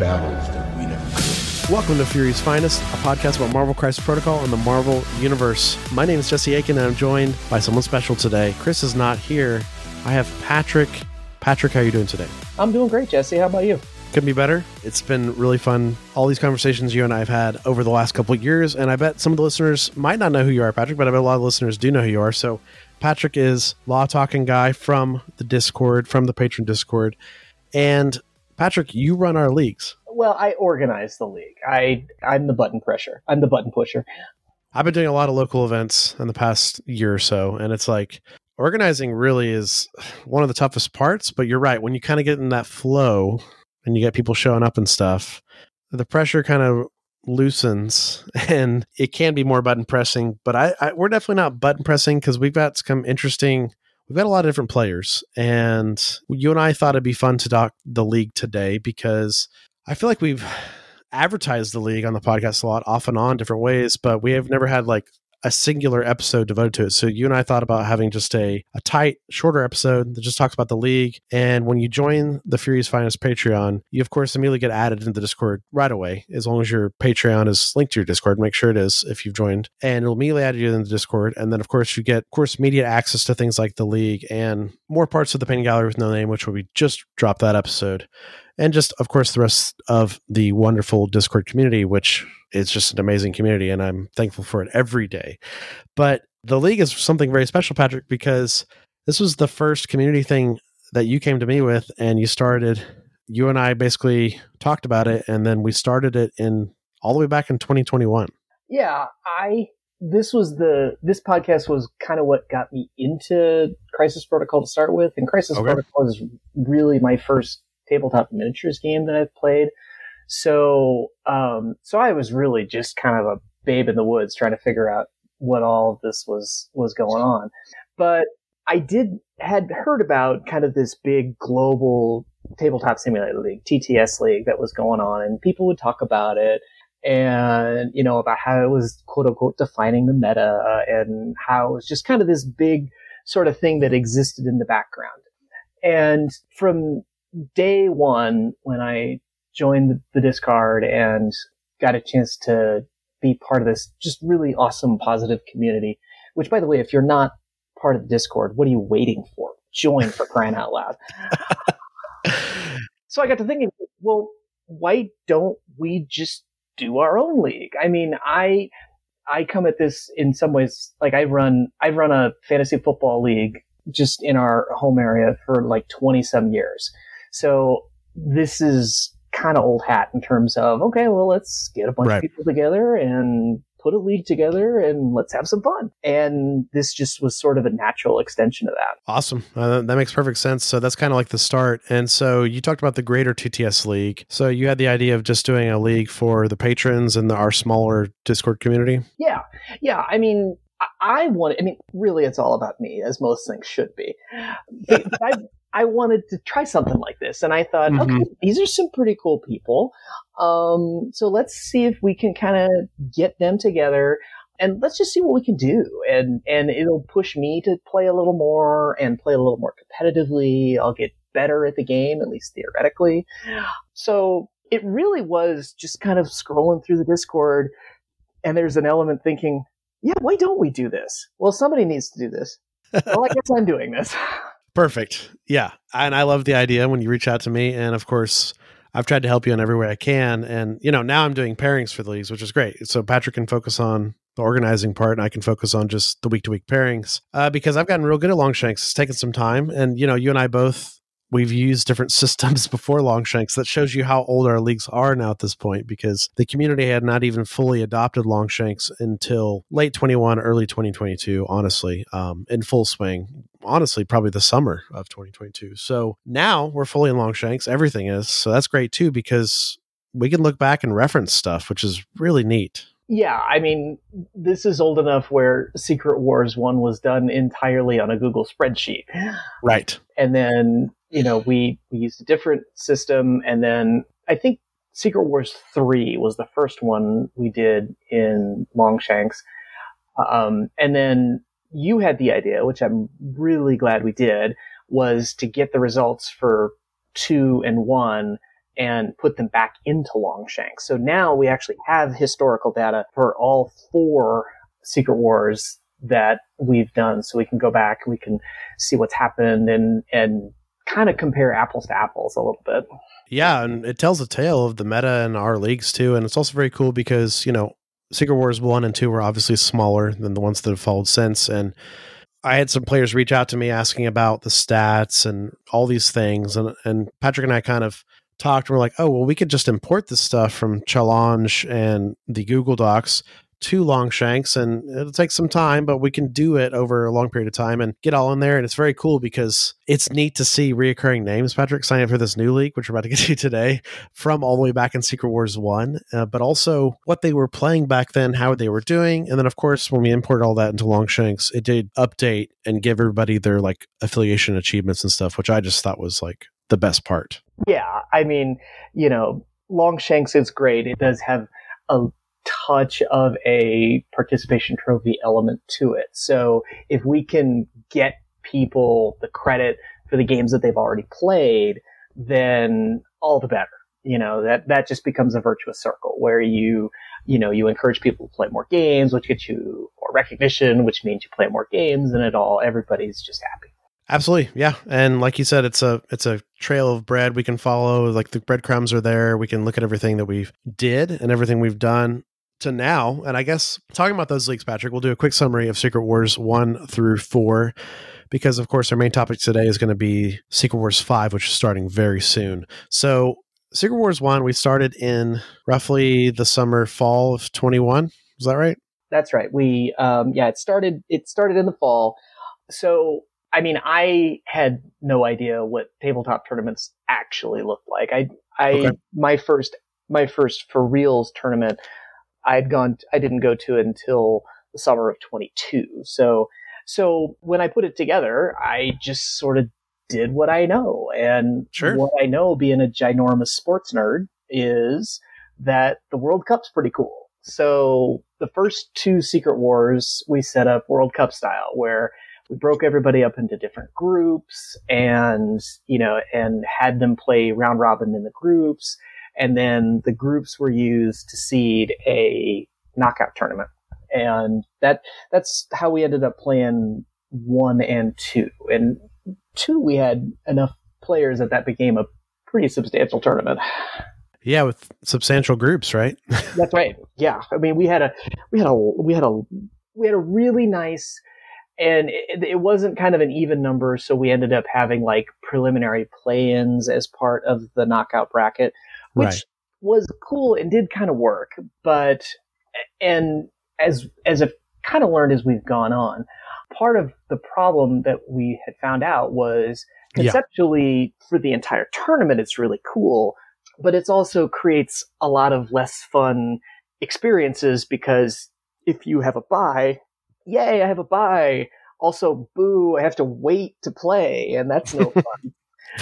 Like the battles that we never could. Welcome to Fury's Finest, a podcast about Marvel Crisis Protocol and the Marvel Universe. My name is Jesse Aiken, and I'm joined by someone special today. Chris is not here. I have Patrick. Patrick, how are you doing today? I'm doing great, Jesse. How about you? Couldn't be better. It's been really fun. All these conversations you and I have had over the last couple of years, and I bet some of the listeners might not know who you are, Patrick, but I bet a lot of listeners do know who you are. So, Patrick is law talking guy from the Discord, from the Patreon Discord, and Patrick, you run our leagues. Well, I organize the league. I I'm the button pressure. I'm the button pusher. I've been doing a lot of local events in the past year or so, and it's like organizing really is one of the toughest parts. But you're right. When you kind of get in that flow and you get people showing up and stuff, the pressure kind of loosens and it can be more button pressing. But I, I we're definitely not button pressing because we've got some interesting. We've got a lot of different players, and you and I thought it'd be fun to talk the league today because I feel like we've advertised the league on the podcast a lot, off and on, different ways, but we have never had like a singular episode devoted to it. So you and I thought about having just a, a tight, shorter episode that just talks about the league. And when you join the Fury's Finest Patreon, you of course immediately get added into the Discord right away, as long as your Patreon is linked to your Discord. Make sure it is if you've joined. And it'll immediately add you in the Discord. And then of course you get of course immediate access to things like the league and more parts of the painting gallery with no name, which will be just dropped that episode. And just of course the rest of the wonderful Discord community, which is just an amazing community and I'm thankful for it every day. But the league is something very special, Patrick, because this was the first community thing that you came to me with and you started you and I basically talked about it and then we started it in all the way back in 2021. Yeah, I this was the this podcast was kind of what got me into Crisis Protocol to start with, and Crisis Okay. Protocol is really my first tabletop miniatures game that I've played. So, um, so I was really just kind of a babe in the woods trying to figure out what all of this was was going on. But I did had heard about kind of this big global tabletop simulator league, TTS league that was going on, and people would talk about it and you know about how it was quote unquote defining the meta and how it was just kind of this big sort of thing that existed in the background. And from day one, when I joined the, Discord and got a chance to be part of this just really awesome positive community, which by the way, if you're not part of the discord, what are you waiting for? Join for crying out loud. so I got to thinking, well, why don't we just do our own league? I mean, I I come at this in some ways like I run I run a fantasy football league just in our home area for like 20 some years. So this is kind of old hat in terms of okay, well, let's get a bunch Right. of people together and put a league together and let's have some fun. And this just was sort of a natural extension of that. Awesome. Uh, that makes perfect sense. So that's kind of like the start. And so you talked about the greater TTS league. So you had the idea of just doing a league for the patrons and the, our smaller Discord community. Yeah, yeah. I mean, I, want. I mean, really, it's all about me, as most things should be. But I, I wanted to try something like this, and I thought, Mhm. okay, these are some pretty cool people. Um, so let's see if we can kind of get them together. And let's just see what we can do, and and it'll push me to play a little more and play a little more competitively. I'll get better at the game, at least theoretically. So it really was just kind of scrolling through the Discord, and there's an element thinking, yeah, why don't we do this? Well, somebody needs to do this. Well, I guess I'm doing this. Perfect. Yeah. And I love the idea when you reach out to me. And of course, I've tried to help you in every way I can. And, you know, now I'm doing pairings for the leagues, which is great. So Patrick can focus on the organizing part and I can focus on just the week to week pairings uh, because I've gotten real good at Longshanks. It's taken some time. And, you know, you and I both. We've used different systems before Longshanks. That shows you how old our leagues are now at this point because the community had not even fully adopted Longshanks until late 21, early 2022, honestly, um, in full swing honestly probably the summer of 2022. So now we're fully in Longshanks. Everything is. So that's great too because we can look back and reference stuff, which is really neat. yeah, I mean, this is old enough where Secret Wars 1 was done entirely on a Google spreadsheet. Right. And then, you know, we, we used a different system. And then I think Secret Wars 3 was the first one we did in Longshanks. Um, and then you had the idea, which I'm really glad we did, was to get the results for two and one and put them back into Longshanks. So now we actually have historical data for all four Secret Wars that we've done. So we can go back, we can see what's happened and, and kind of compare apples to apples a little bit. Yeah, and it tells a tale of the meta in our leagues too. And it's also very cool because, you know, Secret Wars 1 and 2 were obviously smaller than the ones that have followed since. And I had some players reach out to me asking about the stats and all these things. And, and Patrick and I kind of talked and we're like, oh, well, we could just import this stuff from Challonge and the Google Docs to Longshanks and it'll take some time, but we can do it over a long period of time and get all in there. And it's very cool because it's neat to see reoccurring names, Patrick, signing up for this new league, which we're about to get to today, from all the way back in Secret Wars 1, uh, but also what they were playing back then, how they were doing. And then, of course, when we imported all that into Longshanks, it did update and give everybody their like affiliation achievements and stuff, which I just thought was like the best part. Yeah, I mean, you know, Longshanks is great. It does have a touch of a participation trophy element to it. So if we can get people the credit for the games that they've already played, then all the better. You know, that, that just becomes a virtuous circle where you, you know, you encourage people to play more games, which gets you more recognition, which means you play more games and it all, everybody's just happy. Absolutely, yeah. And like you said, it's a it's a trail of bread we can follow. Like the breadcrumbs are there. We can look at everything that we've did and everything we've done to now. And I guess talking about those leagues, Patrick, we'll do a quick summary of Secret Wars one through four, because of course our main topic today is going to be Secret Wars five, which is starting very soon. So Secret Wars one, we started in roughly the summer fall of twenty one. Is that right? That's right. We, um, yeah, it started, it started in the fall. So, I mean, I had no idea what tabletop tournaments actually looked like. I, I, Okay. my first, my first for reals tournament, I'd gone, I didn't go to it until the summer of 22. So, so when I put it together, I just sort of did what I know. And Sure. what I know being a ginormous sports nerd is that the World Cup's pretty cool. So the first two Secret Wars we set up World Cup style where we broke everybody up into different groups and, you know, and had them play round robin in the groups. And then the groups were used to seed a knockout tournament. And that, that's how we ended up playing one and two. And two, we had enough players that that became a pretty substantial tournament. Yeah, with substantial groups, right? That's right. Yeah. I mean, we had a, we had a, we had a, we had a really nice and it, it, wasn't kind of an even number, so we ended up having like preliminary play-ins as part of the knockout bracket, which right. was cool and did kind of work. But and as as I've kind of learned as we've gone on, part of the problem that we had found out was conceptually yeah. for the entire tournament, it's really cool, but it also creates a lot of less fun experiences because if you have a buy, yay, I have a buy. Also, boo, I have to wait to play, and that's no fun.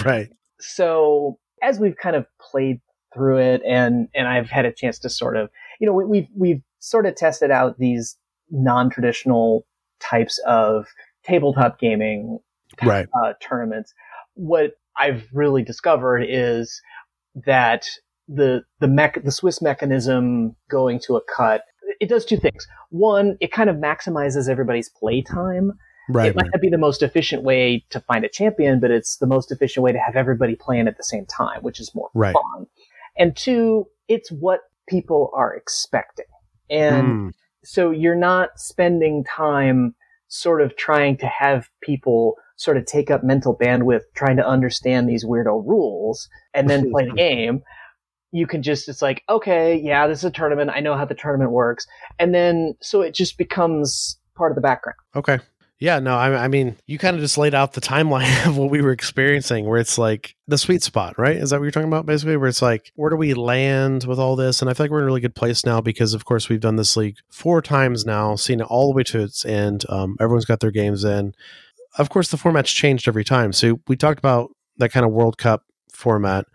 right. So as we've kind of played through it, and and I've had a chance to sort of, you know, we, we've we've sort of tested out these non-traditional types of tabletop gaming right. uh, tournaments. What I've really discovered is that the the mech the Swiss mechanism going to a cut it does two things. One, it kind of maximizes everybody's playtime. Right. It might not be the most efficient way to find a champion, but it's the most efficient way to have everybody playing at the same time, which is more right. fun. And two, it's what people are expecting. And mm. so you're not spending time sort of trying to have people sort of take up mental bandwidth trying to understand these weirdo rules and then play the game. You can just it's like okay yeah this is a tournament. I know how the tournament works. And then so it just becomes part of the background. Okay yeah no i, I mean you kind of just laid out the timeline of what we were experiencing where it's like the sweet spot right? Is that what you're talking about basically? Where it's like where do we land with all this? And i feel like we're in a really good place now because of course we've done this league four times now seen it all the way to its end. Um, everyone's got their games in. Of course the format's changed every time. So we talked about that kind of world cup format.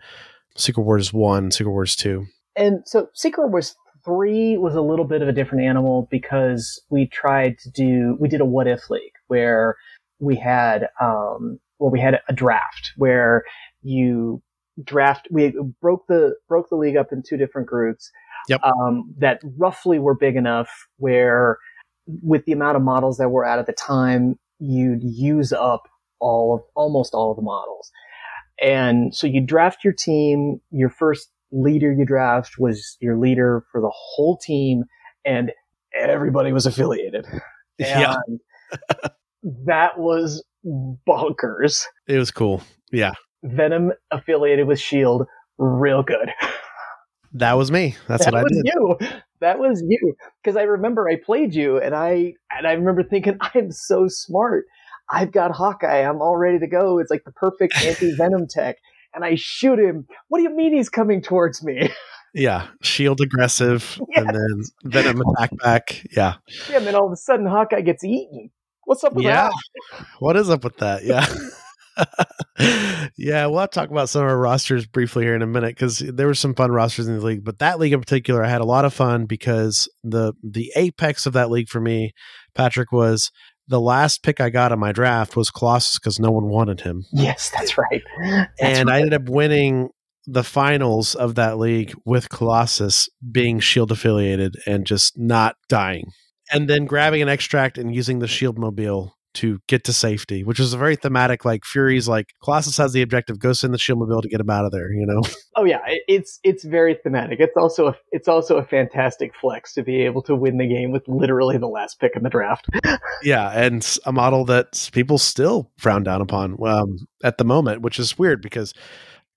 Secret Wars 1, Secret Wars 2. And so Secret Wars 3 was a little bit of a different animal because we tried to do, we did a what if league where we had, um, where we had a draft where you draft, we broke the, broke the league up in two different groups. Yep. Um, that roughly were big enough where with the amount of models that were out at the time, you'd use up all of, almost all of the models. And so you draft your team. Your first leader you draft was your leader for the whole team, and everybody was affiliated. Yeah. That was bonkers. It was cool. Yeah. Venom affiliated with Shield, real good. That was me. That's that what I was did. You. That was you. Because I remember I played you, and I and I remember thinking I'm so smart. I've got Hawkeye. I'm all ready to go. It's like the perfect anti venom tech. And I shoot him. What do you mean he's coming towards me? Yeah, shield aggressive, yes. and then Venom attack back. Yeah, yeah. And then all of a sudden, Hawkeye gets eaten. What's up with yeah. that? What is up with that? Yeah. yeah, we'll have to talk about some of our rosters briefly here in a minute because there were some fun rosters in the league. But that league in particular, I had a lot of fun because the the apex of that league for me, Patrick, was the last pick I got in my draft was Colossus because no one wanted him. Yes, that's right. That's and right. I ended up winning the finals of that league with Colossus being Shield affiliated and just not dying. And then grabbing an extract and using the Shield mobile to get to safety, which is a very thematic. Like Fury's, like Colossus has the objective, go send the shield mobile to get him out of there. You know. Oh yeah, it's it's very thematic. It's also a it's also a fantastic flex to be able to win the game with literally the last pick in the draft. yeah, and a model that people still frown down upon um, at the moment, which is weird because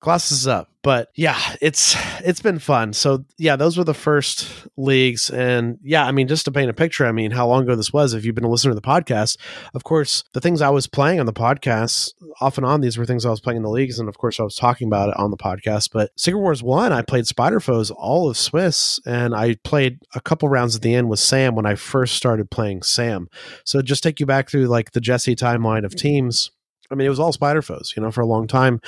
Is up. But yeah, it's it's been fun. So yeah, those were the first leagues. And yeah, I mean, just to paint a picture, I mean, how long ago this was, if you've been a listener to the podcast, of course, the things I was playing on the podcast, off and on, these were things I was playing in the leagues. And of course, I was talking about it on the podcast. But Secret Wars 1, I played Spider Foes, all of Swiss, and I played a couple rounds at the end with Sam when I first started playing Sam. So just take you back through like the Jesse timeline of teams. I mean, it was all Spider Foes, you know, for a long time.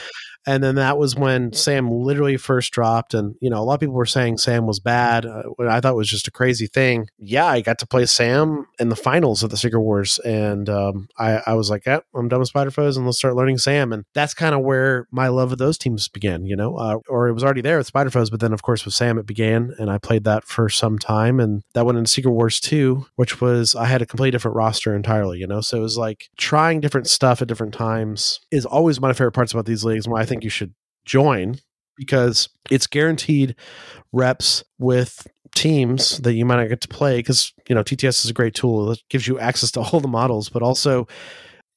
And then that was when Sam literally first dropped. And, you know, a lot of people were saying Sam was bad. Uh, I thought it was just a crazy thing. Yeah, I got to play Sam in the finals of the Secret Wars. And um, I, I, was like, yeah, I'm done with Spider Foes and let's start learning Sam. And that's kind of where my love of those teams began, you know, uh, or it was already there with Spider Foes. But then, of course, with Sam, it began. And I played that for some time. And that went into Secret Wars 2, which was, I had a completely different roster entirely, you know? So it was like trying different stuff at different times is always my favorite parts about these leagues. Why I think you should join because it's guaranteed reps with teams that you might not get to play because you know TTS is a great tool. that gives you access to all the models, but also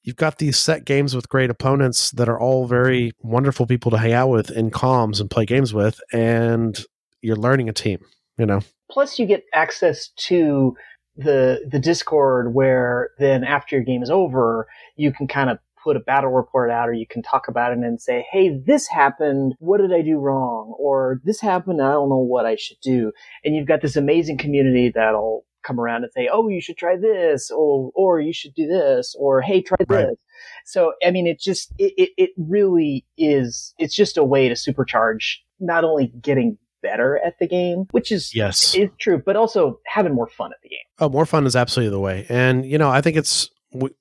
you've got these set games with great opponents that are all very wonderful people to hang out with in comms and play games with, and you're learning a team. You know. Plus, you get access to the the Discord where then after your game is over, you can kind of put a battle report out or you can talk about it and say, Hey, this happened. What did I do wrong? Or this happened. I don't know what I should do. And you've got this amazing community that'll come around and say, Oh, you should try this. Or, or you should do this. Or, Hey, try right. this. So, I mean, it just, it, it, it really is, it's just a way to supercharge not only getting better at the game, which is yes is true, but also having more fun at the game. Oh, more fun is absolutely the way. And you know, I think it's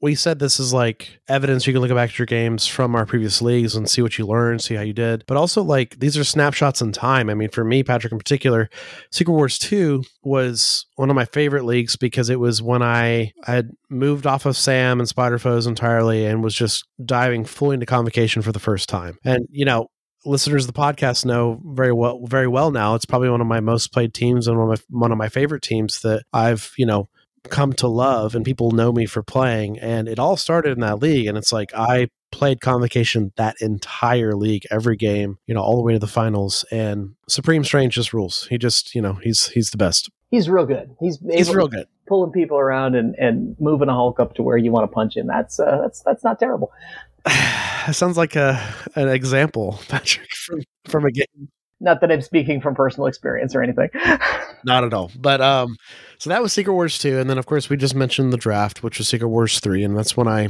we said this is like evidence you can look back at your games from our previous leagues and see what you learned, see how you did. But also, like, these are snapshots in time. I mean, for me, Patrick in particular, Secret Wars 2 was one of my favorite leagues because it was when I, I had moved off of Sam and Spider Foes entirely and was just diving fully into Convocation for the first time. And, you know, listeners of the podcast know very well very well now it's probably one of my most played teams and one of my one of my favorite teams that I've you know come to love and people know me for playing and it all started in that league and it's like i played convocation that entire league every game you know all the way to the finals and supreme strange just rules. He just you know he's he's the best. He's real good. He's he's real good. pulling people around and and moving a hulk up to where you want to punch him. That's uh, that's that's not terrible. Sounds like a an example patrick from from a game not that I'm speaking from personal experience or anything. Not at all. But um, so that was Secret Wars 2. And then, of course, we just mentioned the draft, which was Secret Wars 3. And that's when I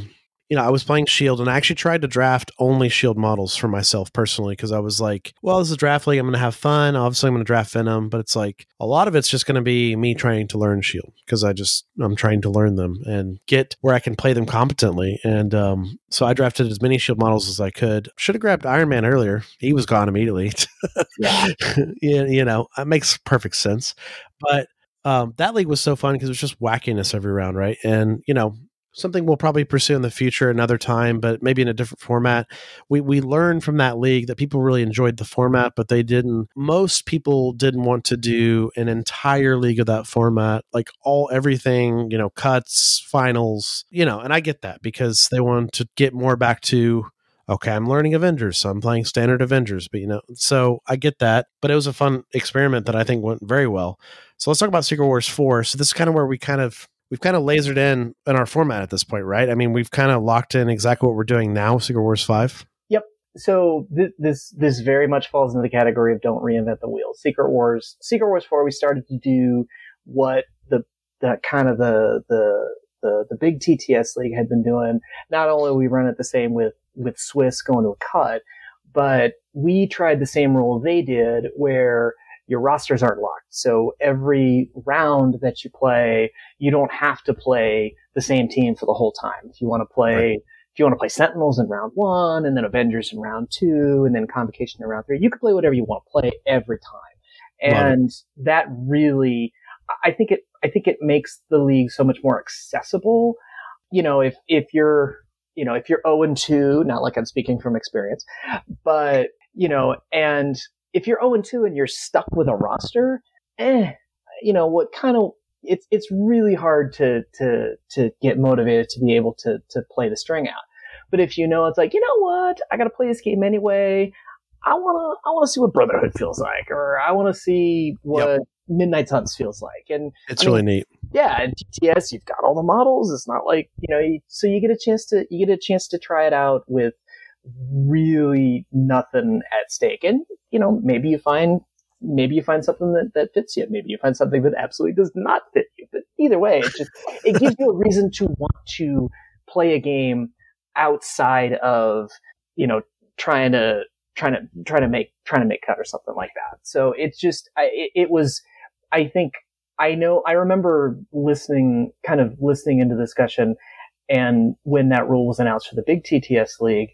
you know, I was playing Shield and I actually tried to draft only Shield models for myself personally because I was like, well, this is a draft league. I'm going to have fun. Obviously, I'm going to draft Venom, but it's like a lot of it's just going to be me trying to learn Shield because I just, I'm trying to learn them and get where I can play them competently. And um, so I drafted as many Shield models as I could. Should have grabbed Iron Man earlier. He was gone immediately. yeah. you know, it makes perfect sense. But um, that league was so fun because it was just wackiness every round, right? And, you know, something we'll probably pursue in the future another time but maybe in a different format we we learned from that league that people really enjoyed the format but they didn't most people didn't want to do an entire league of that format like all everything you know cuts finals you know and i get that because they want to get more back to okay, I'm learning Avengers, so I'm playing standard Avengers, but you know, so I get that. But it was a fun experiment that I think went very well. So let's talk about Secret Wars 4. So this is kind of where we kind of we've kind of lasered in in our format at this point, right? I mean, we've kind of locked in exactly what we're doing now, Secret Wars Five. Yep. So th- this this very much falls into the category of don't reinvent the wheel. Secret Wars, Secret Wars Four, we started to do what the the kind of the the the, the big TTS league had been doing. Not only we run it the same with with Swiss going to a cut, but we tried the same rule they did, where your rosters aren't locked. So every round that you play, you don't have to play the same team for the whole time. If you want to play, right. if you want to play Sentinels in round one, and then Avengers in round two, and then Convocation in round three, you can play whatever you want to play every time. And that really, I think it, I think it makes the league so much more accessible. You know, if, if you're, you know, if you're 0 and 2, not like I'm speaking from experience, but, you know, and if you're 0 2 and you're stuck with a roster, eh, you know, what kind of, it's, it's really hard to, to, to get motivated to be able to, to play the string out. But if you know, it's like, you know what? I got to play this game anyway. I want to, I want to see what Brotherhood feels like, or I want to see what yep. Midnight Suns feels like. And it's I mean, really neat. Yeah. And TTS, you've got all the models. It's not like, you know, you, so you get a chance to, you get a chance to try it out with really nothing at stake. And, you know, maybe you find, maybe you find something that, that fits you. Maybe you find something that absolutely does not fit you. But either way, it just, it gives you a reason to want to play a game outside of, you know, trying to, trying to, trying to make, trying to make cut or something like that. So it's just, I, it, it was, I think, I know, I remember listening, kind of listening into the discussion and when that rule was announced for the big TTS league,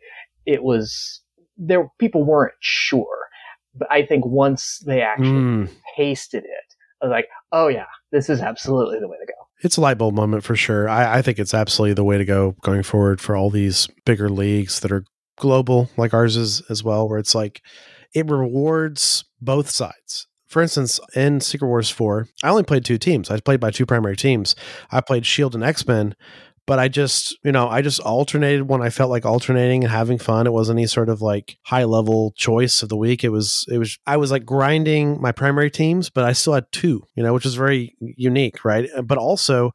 it was there. People weren't sure, but I think once they actually mm. tasted it, I was like, "Oh yeah, this is absolutely the way to go." It's a light bulb moment for sure. I, I think it's absolutely the way to go going forward for all these bigger leagues that are global, like ours is as well, where it's like it rewards both sides for instance, in Secret Wars 4, I only played two teams. I played by two primary teams. I played Shield and X Men, but I just, you know, I just alternated when I felt like alternating and having fun. It wasn't any sort of like high level choice of the week. It was, it was, I was like grinding my primary teams, but I still had two, you know, which is very unique, right? But also,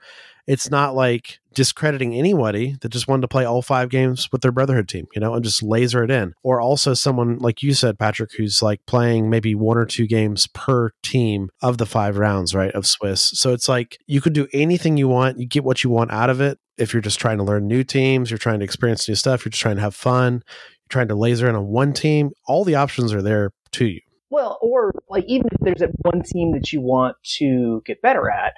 it's not like discrediting anybody that just wanted to play all five games with their brotherhood team, you know, and just laser it in. Or also someone like you said, Patrick, who's like playing maybe one or two games per team of the five rounds, right, of Swiss. So it's like you could do anything you want, you get what you want out of it. If you're just trying to learn new teams, you're trying to experience new stuff, you're just trying to have fun, you're trying to laser in on one team, all the options are there to you. Well, or like even if there's that one team that you want to get better at,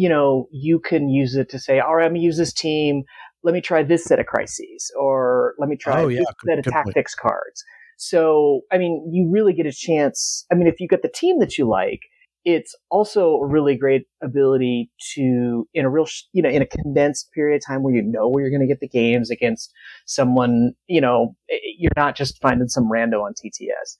you know, you can use it to say, all right, I'm going to use this team. Let me try this set of crises or let me try Oh, this yeah, set of point. tactics cards. So, I mean, you really get a chance. I mean, if you get the team that you like, it's also a really great ability to, in a real, sh- you know, in a condensed period of time where you know where you're going to get the games against someone, you know, eh, you're not just finding some rando on TTS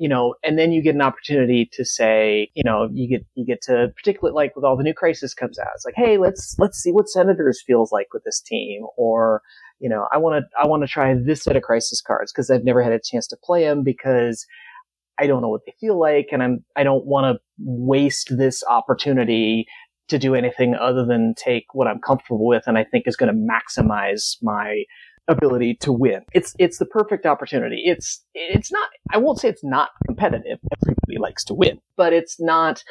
you know, and then you get an opportunity to say, you know, you get you get to particularly like with all the new crisis comes out, it's like, hey, let's let's see what Senators feels like with this team, or you know, I want to I want to try this set of crisis cards because I've never had a chance to play them because I don't know what they feel like, and I'm I don't want to waste this opportunity to do anything other than take what I'm comfortable with, and I think is going to maximize my ability to win. It's it's the perfect opportunity. It's it's not I won't say it's not competitive. Everybody likes to win, but it's not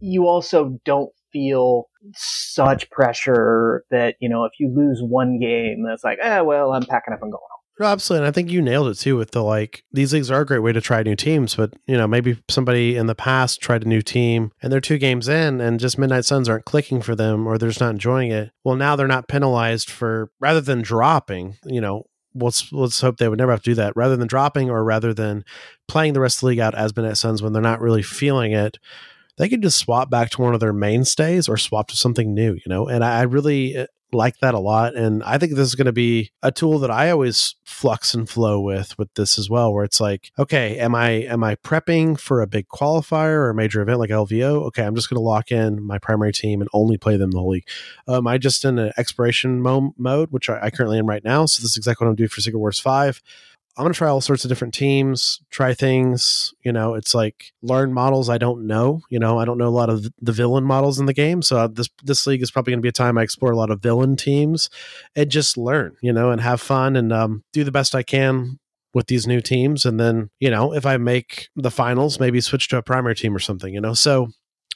you also don't feel such pressure that, you know, if you lose one game, that's like, eh, well, I'm packing up and going. No, absolutely. And I think you nailed it too with the like these leagues are a great way to try new teams, but you know, maybe somebody in the past tried a new team and they're two games in and just Midnight Suns aren't clicking for them or they're just not enjoying it. Well, now they're not penalized for rather than dropping, you know, let's let's hope they would never have to do that. Rather than dropping or rather than playing the rest of the league out as Midnight Suns when they're not really feeling it, they could just swap back to one of their mainstays or swap to something new, you know. And I, really uh, like that a lot, and I think this is going to be a tool that I always flux and flow with with this as well. Where it's like, okay, am I am I prepping for a big qualifier or a major event like LVO? Okay, I'm just going to lock in my primary team and only play them the whole league. Um, I just in an exploration mo- mode, which I, I currently am right now. So this is exactly what I'm doing for Secret Wars Five. I'm going to try all sorts of different teams, try things. You know, it's like learn models I don't know. You know, I don't know a lot of the villain models in the game. So uh, this this league is probably going to be a time I explore a lot of villain teams and just learn. You know, and have fun and um, do the best I can with these new teams. And then, you know, if I make the finals, maybe switch to a primary team or something. You know, so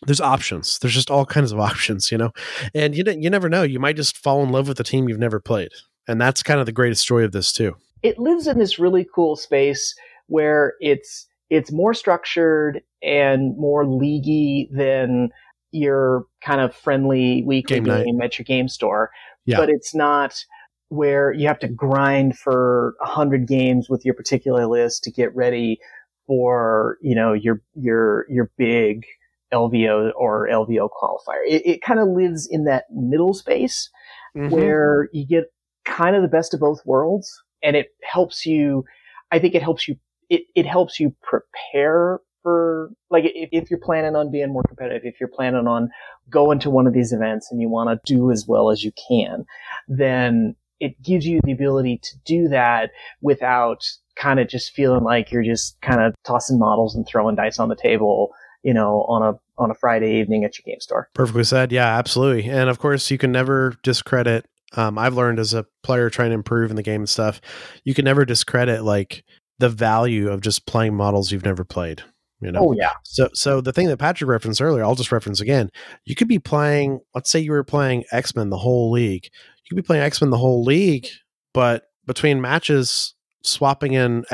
there's options. There's just all kinds of options. You know, and you you never know. You might just fall in love with a team you've never played, and that's kind of the greatest joy of this too it lives in this really cool space where it's it's more structured and more leaguey than your kind of friendly weekly Game game, at your game store. Yeah. But it's not where you have to grind for a hundred games with your particular list to get ready for, you know, your your your big LVO or LVO qualifier. It, it kind of lives in that middle space Mm-hmm. where you get kind of the best of both worlds and it helps you i think it helps you it, it helps you prepare for like if, if you're planning on being more competitive if you're planning on going to one of these events and you want to do as well as you can then it gives you the ability to do that without kind of just feeling like you're just kind of tossing models and throwing dice on the table you know on a on a friday evening at your game store Perfectly said. Yeah, absolutely. And of course, you can never discredit. Um, I've learned as a player trying to improve in the game and stuff, you can never discredit like the value of just playing models you've never played. You know. oh yeah So, so the thing that Patrick referenced earlier, I'll just reference again. You could be playing. Let's say you were playing X Men the whole league. You could be playing X Men the whole league, but between matches, swapping in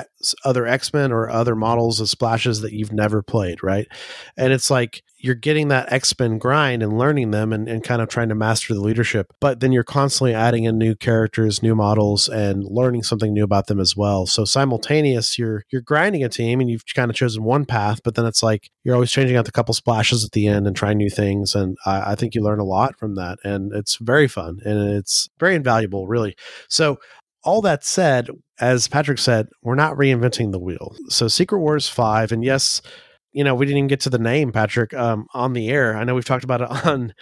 other X Men or other models of splashes that you've never played, right? And it's like you're getting that X Men grind and learning them and, and kind of trying to master the leadership. But then you're constantly adding in new characters, new models, and learning something new about them as well. So simultaneous, you're you're grinding a team and you've kind of chosen one path, but then it's like you're always changing out the couple splashes at the end and trying new things. And I, I think you learn a lot from that, and it's very fun and it's very invaluable, really. So all that said, as Patrick said, we're not reinventing the wheel. So Secret Wars 5, and yes, you know, we didn't even get to the name, Patrick, um, on the air. I know we've talked about it on,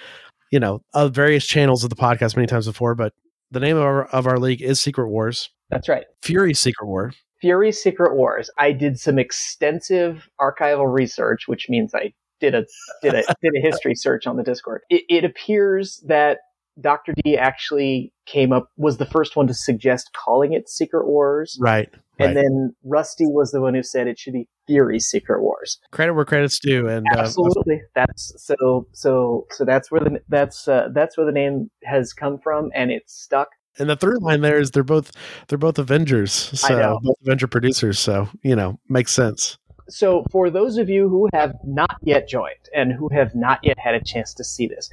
you know, uh, various channels of the podcast many times before, but the name of our, of our league is Secret Wars. That's right. Fury Secret War. Fury Secret Wars. I did some extensive archival research, which means I did a did a did a history search on the Discord. It, it appears that Dr. D actually came up was the first one to suggest calling it Secret Wars. Right. And right. then Rusty was the one who said it should be Fury Secret Wars. Credit where credit's due, and uh, absolutely, that's so so so that's where the that's uh, that's where the name has come from, and it's stuck. And the third line there is they're both they're both Avengers, so both Avenger producers, so you know makes sense. So for those of you who have not yet joined and who have not yet had a chance to see this,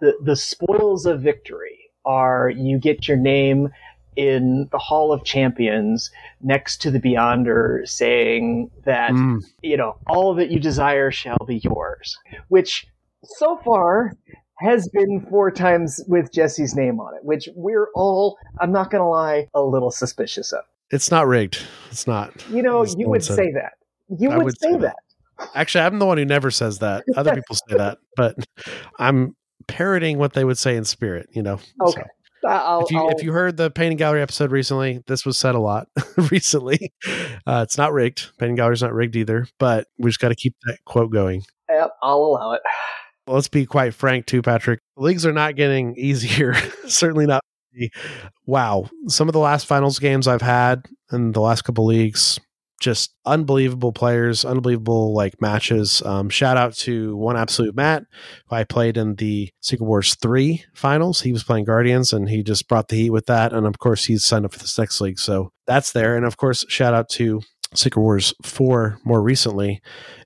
the the spoils of victory are you get your name in the Hall of Champions next to the Beyonder saying that, mm. you know, all that you desire shall be yours, which so far has been four times with Jesse's name on it, which we're all, I'm not going to lie, a little suspicious of. It's not rigged. It's not. You know, you would say that. You would, would, say, say that. that. Actually, I'm the one who never says that. Other people say that, but I'm parroting what they would say in spirit, you know. Okay. So. I'll, if you I'll, if you heard the painting gallery episode recently, this was said a lot recently. Uh, it's not rigged. Painting gallery's not rigged either, but we just got to keep that quote going. Yep, I'll allow it. Well, let's be quite frank too, Patrick. leagues are not getting easier. Certainly not. Wow, some of the last finals games I've had in the last couple leagues, just unbelievable players, unbelievable like matches. Um, shout out to one absolute Matt, who I played in the Secret Wars three finals. He was playing Guardians, and he just brought the heat with that. And of course, he's signed up for this next league, so that's there. And of course, shout out to Secret Wars four more recently.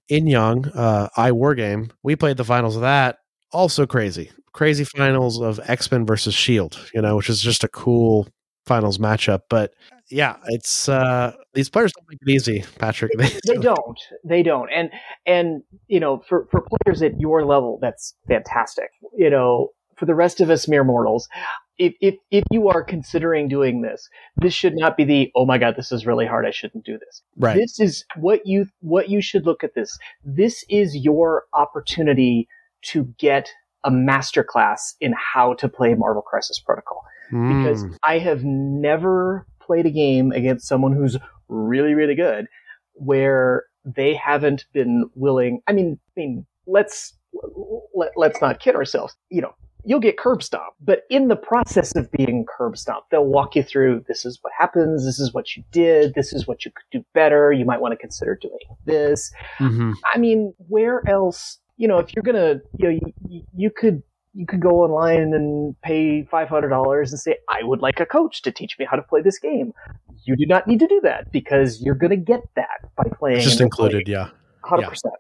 In Young, uh, I War Game, we played the finals of that. Also crazy, crazy finals of X Men versus Shield. You know, which is just a cool finals matchup. But yeah, it's uh these players don't make it easy, Patrick. They, they don't. They don't. And and you know, for for players at your level, that's fantastic. You know, for the rest of us mere mortals, if if if you are considering doing this, this should not be the oh my god, this is really hard. I shouldn't do this. Right. This is what you what you should look at this. This is your opportunity to get a masterclass in how to play Marvel Crisis Protocol. Mm. Because I have never played a game against someone who's really, really good where they haven't been willing. I mean, I mean, let's let, let's not kid ourselves. You know, you'll get curb stomped, but in the process of being curb stomped, they'll walk you through. This is what happens. This is what you did. This is what you could do better. You might want to consider doing this. Mm-hmm. I mean, where else? You know, if you're gonna, you know, you, you could you could go online and pay $500 and say, I would like a coach to teach me how to play this game. You do not need to do that because you're going to get that by playing. It's just included, yeah. 100%. Yeah.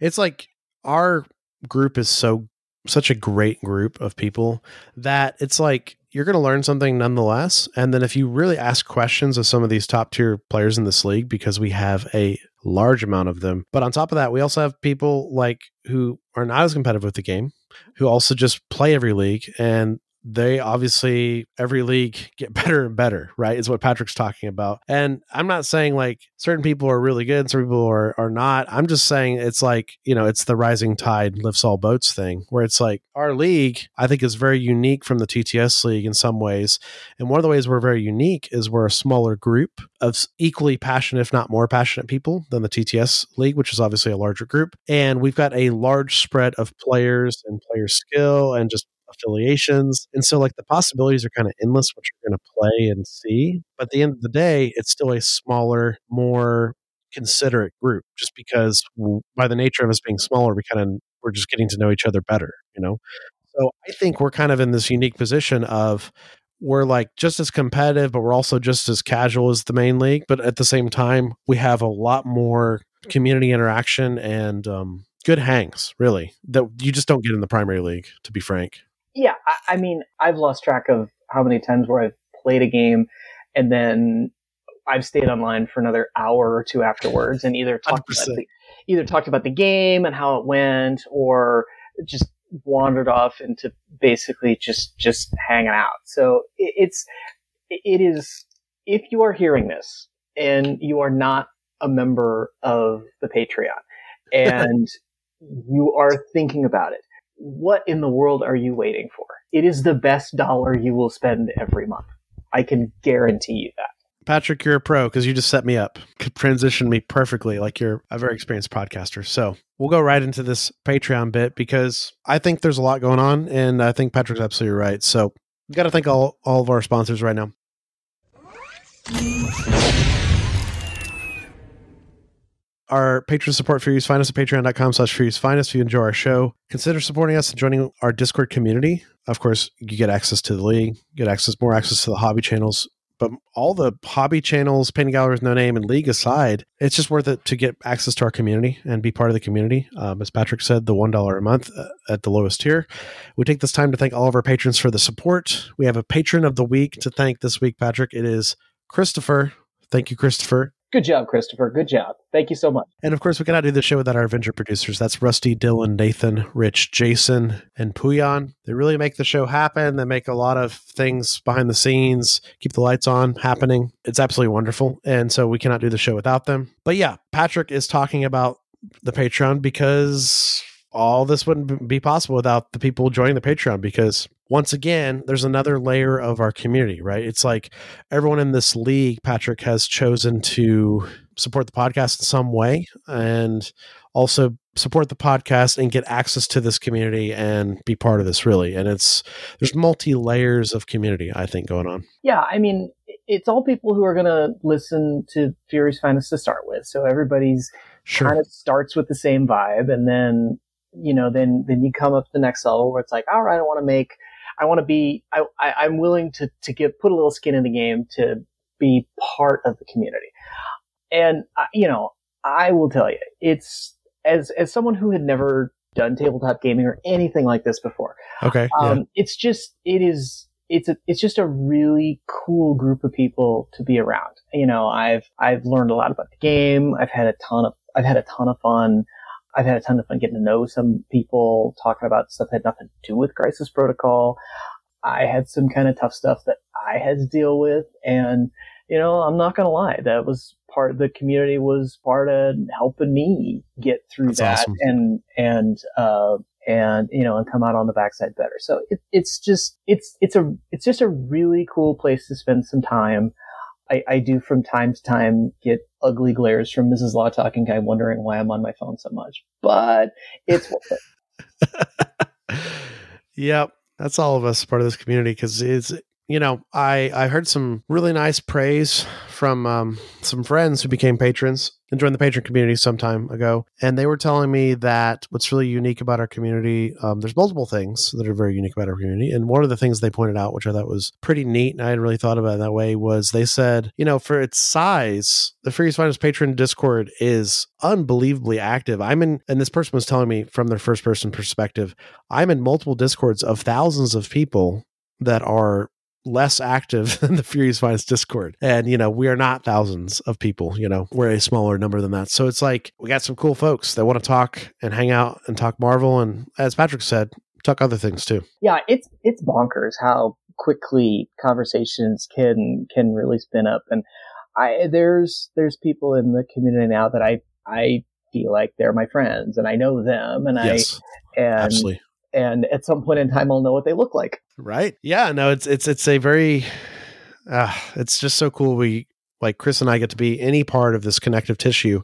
It's like our group is so, such a great group of people that it's like you're going to learn something nonetheless. And then if you really ask questions of some of these top tier players in this league, because we have a large amount of them. But on top of that, we also have people like who are not as competitive with the game, who also just play every league and they obviously every league get better and better, right? Is what Patrick's talking about. And I'm not saying like certain people are really good, certain people are are not. I'm just saying it's like, you know, it's the rising tide lifts all boats thing, where it's like our league, I think is very unique from the TTS league in some ways. And one of the ways we're very unique is we're a smaller group of equally passionate, if not more passionate people than the TTS league, which is obviously a larger group. And we've got a large spread of players and player skill and just affiliations. And so, like, the possibilities are kind of endless, what you're going to play and see. But at the end of the day, it's still a smaller, more considerate group just because by the nature of us being smaller, we kind of, we're just getting to know each other better, you know? So I think we're kind of in this unique position of we're like just as competitive, but we're also just as casual as the main league. But at the same time, we have a lot more community interaction and um, good hangs, really, that you just don't get in the primary league, to be frank yeah, I, I mean, I've lost track of how many times where I've played a game and then I've stayed online for another hour or two afterwards and either talked about the, either talked about the game and how it went or just wandered off into basically just just hanging out. So it, it's it is if you are hearing this and you are not a member of the Patreon and you are thinking about it. What in the world are you waiting for? It is the best dollar you will spend every month. I can guarantee you that. Patrick, you're a pro because you just set me up, could transition me perfectly. Like you're a very experienced podcaster. So we'll go right into this Patreon bit because I think there's a lot going on, and I think Patrick's absolutely right. So got to thank all all of our sponsors right now. Our patron support for Find us at patreon.com slash Fury's Finest. If you enjoy our show, consider supporting us and joining our Discord community. Of course, you get access to the league, get access, more access to the hobby channels, but all the hobby channels, painting galleries, no name, and league aside, it's just worth it to get access to our community and be part of the community. Um, as Patrick said, the one dollar a month uh, at the lowest tier. We take this time to thank all of our patrons for the support. We have a patron of the week to thank this week, Patrick. It is Christopher. Thank you, Christopher. Good job, Christopher. Good job. Thank you so much. And of course, we cannot do the show without our Avenger producers. That's Rusty, Dylan, Nathan, Rich, Jason, and Puyan. They really make the show happen. They make a lot of things behind the scenes, keep the lights on happening. It's absolutely wonderful. And so we cannot do the show without them. But yeah, Patrick is talking about the Patreon because all this wouldn't be possible without the people joining the Patreon because once again, there's another layer of our community, right? It's like everyone in this league, Patrick, has chosen to support the podcast in some way and also support the podcast and get access to this community and be part of this really and it's there's multi layers of community i think going on yeah i mean it's all people who are going to listen to Fury's Finest to start with so everybody's sure. kind of starts with the same vibe and then you know then then you come up to the next level where it's like all right i want to make I want to be, I, I, am willing to, to give, put a little skin in the game to be part of the community. And, uh, you know, I will tell you, it's, as, as someone who had never done tabletop gaming or anything like this before. Okay. Um, yeah. it's just, it is, it's a, it's just a really cool group of people to be around. You know, I've, I've learned a lot about the game. I've had a ton of, I've had a ton of fun. I've had a ton of fun getting to know some people, talking about stuff that had nothing to do with Crisis Protocol. I had some kind of tough stuff that I had to deal with. And, you know, I'm not going to lie. That was part of the community was part of helping me get through That's that awesome. and, and, uh, and you know and come out on the backside better so it, it's just it's it's a it's just a really cool place to spend some time I, I do from time to time get ugly glares from Mrs. Law Talking Guy wondering why I'm on my phone so much, but it's worth it. yep. That's all of us part of this community because it's, you know, I, I heard some really nice praise from um, some friends who became patrons and joined the patron community some time ago. And they were telling me that what's really unique about our community, um, there's multiple things that are very unique about our community. And one of the things they pointed out, which I thought was pretty neat, and I hadn't really thought about it that way, was they said, you know, for its size, the Fury's Finest Patron Discord is unbelievably active. I'm in, and this person was telling me from their first person perspective, I'm in multiple Discords of thousands of people that are less active than the Fury's Finest Discord. And, you know, we are not thousands of people, you know, we're a smaller number than that. So it's like we got some cool folks that want to talk and hang out and talk Marvel. And as Patrick said, talk other things too. Yeah, it's it's bonkers how quickly conversations can can really spin up. And I there's there's people in the community now that I I feel like they're my friends and I know them and yes, I and absolutely and at some point in time I'll know what they look like. Right. Yeah, no, it's it's it's a very uh it's just so cool we like Chris and I get to be any part of this connective tissue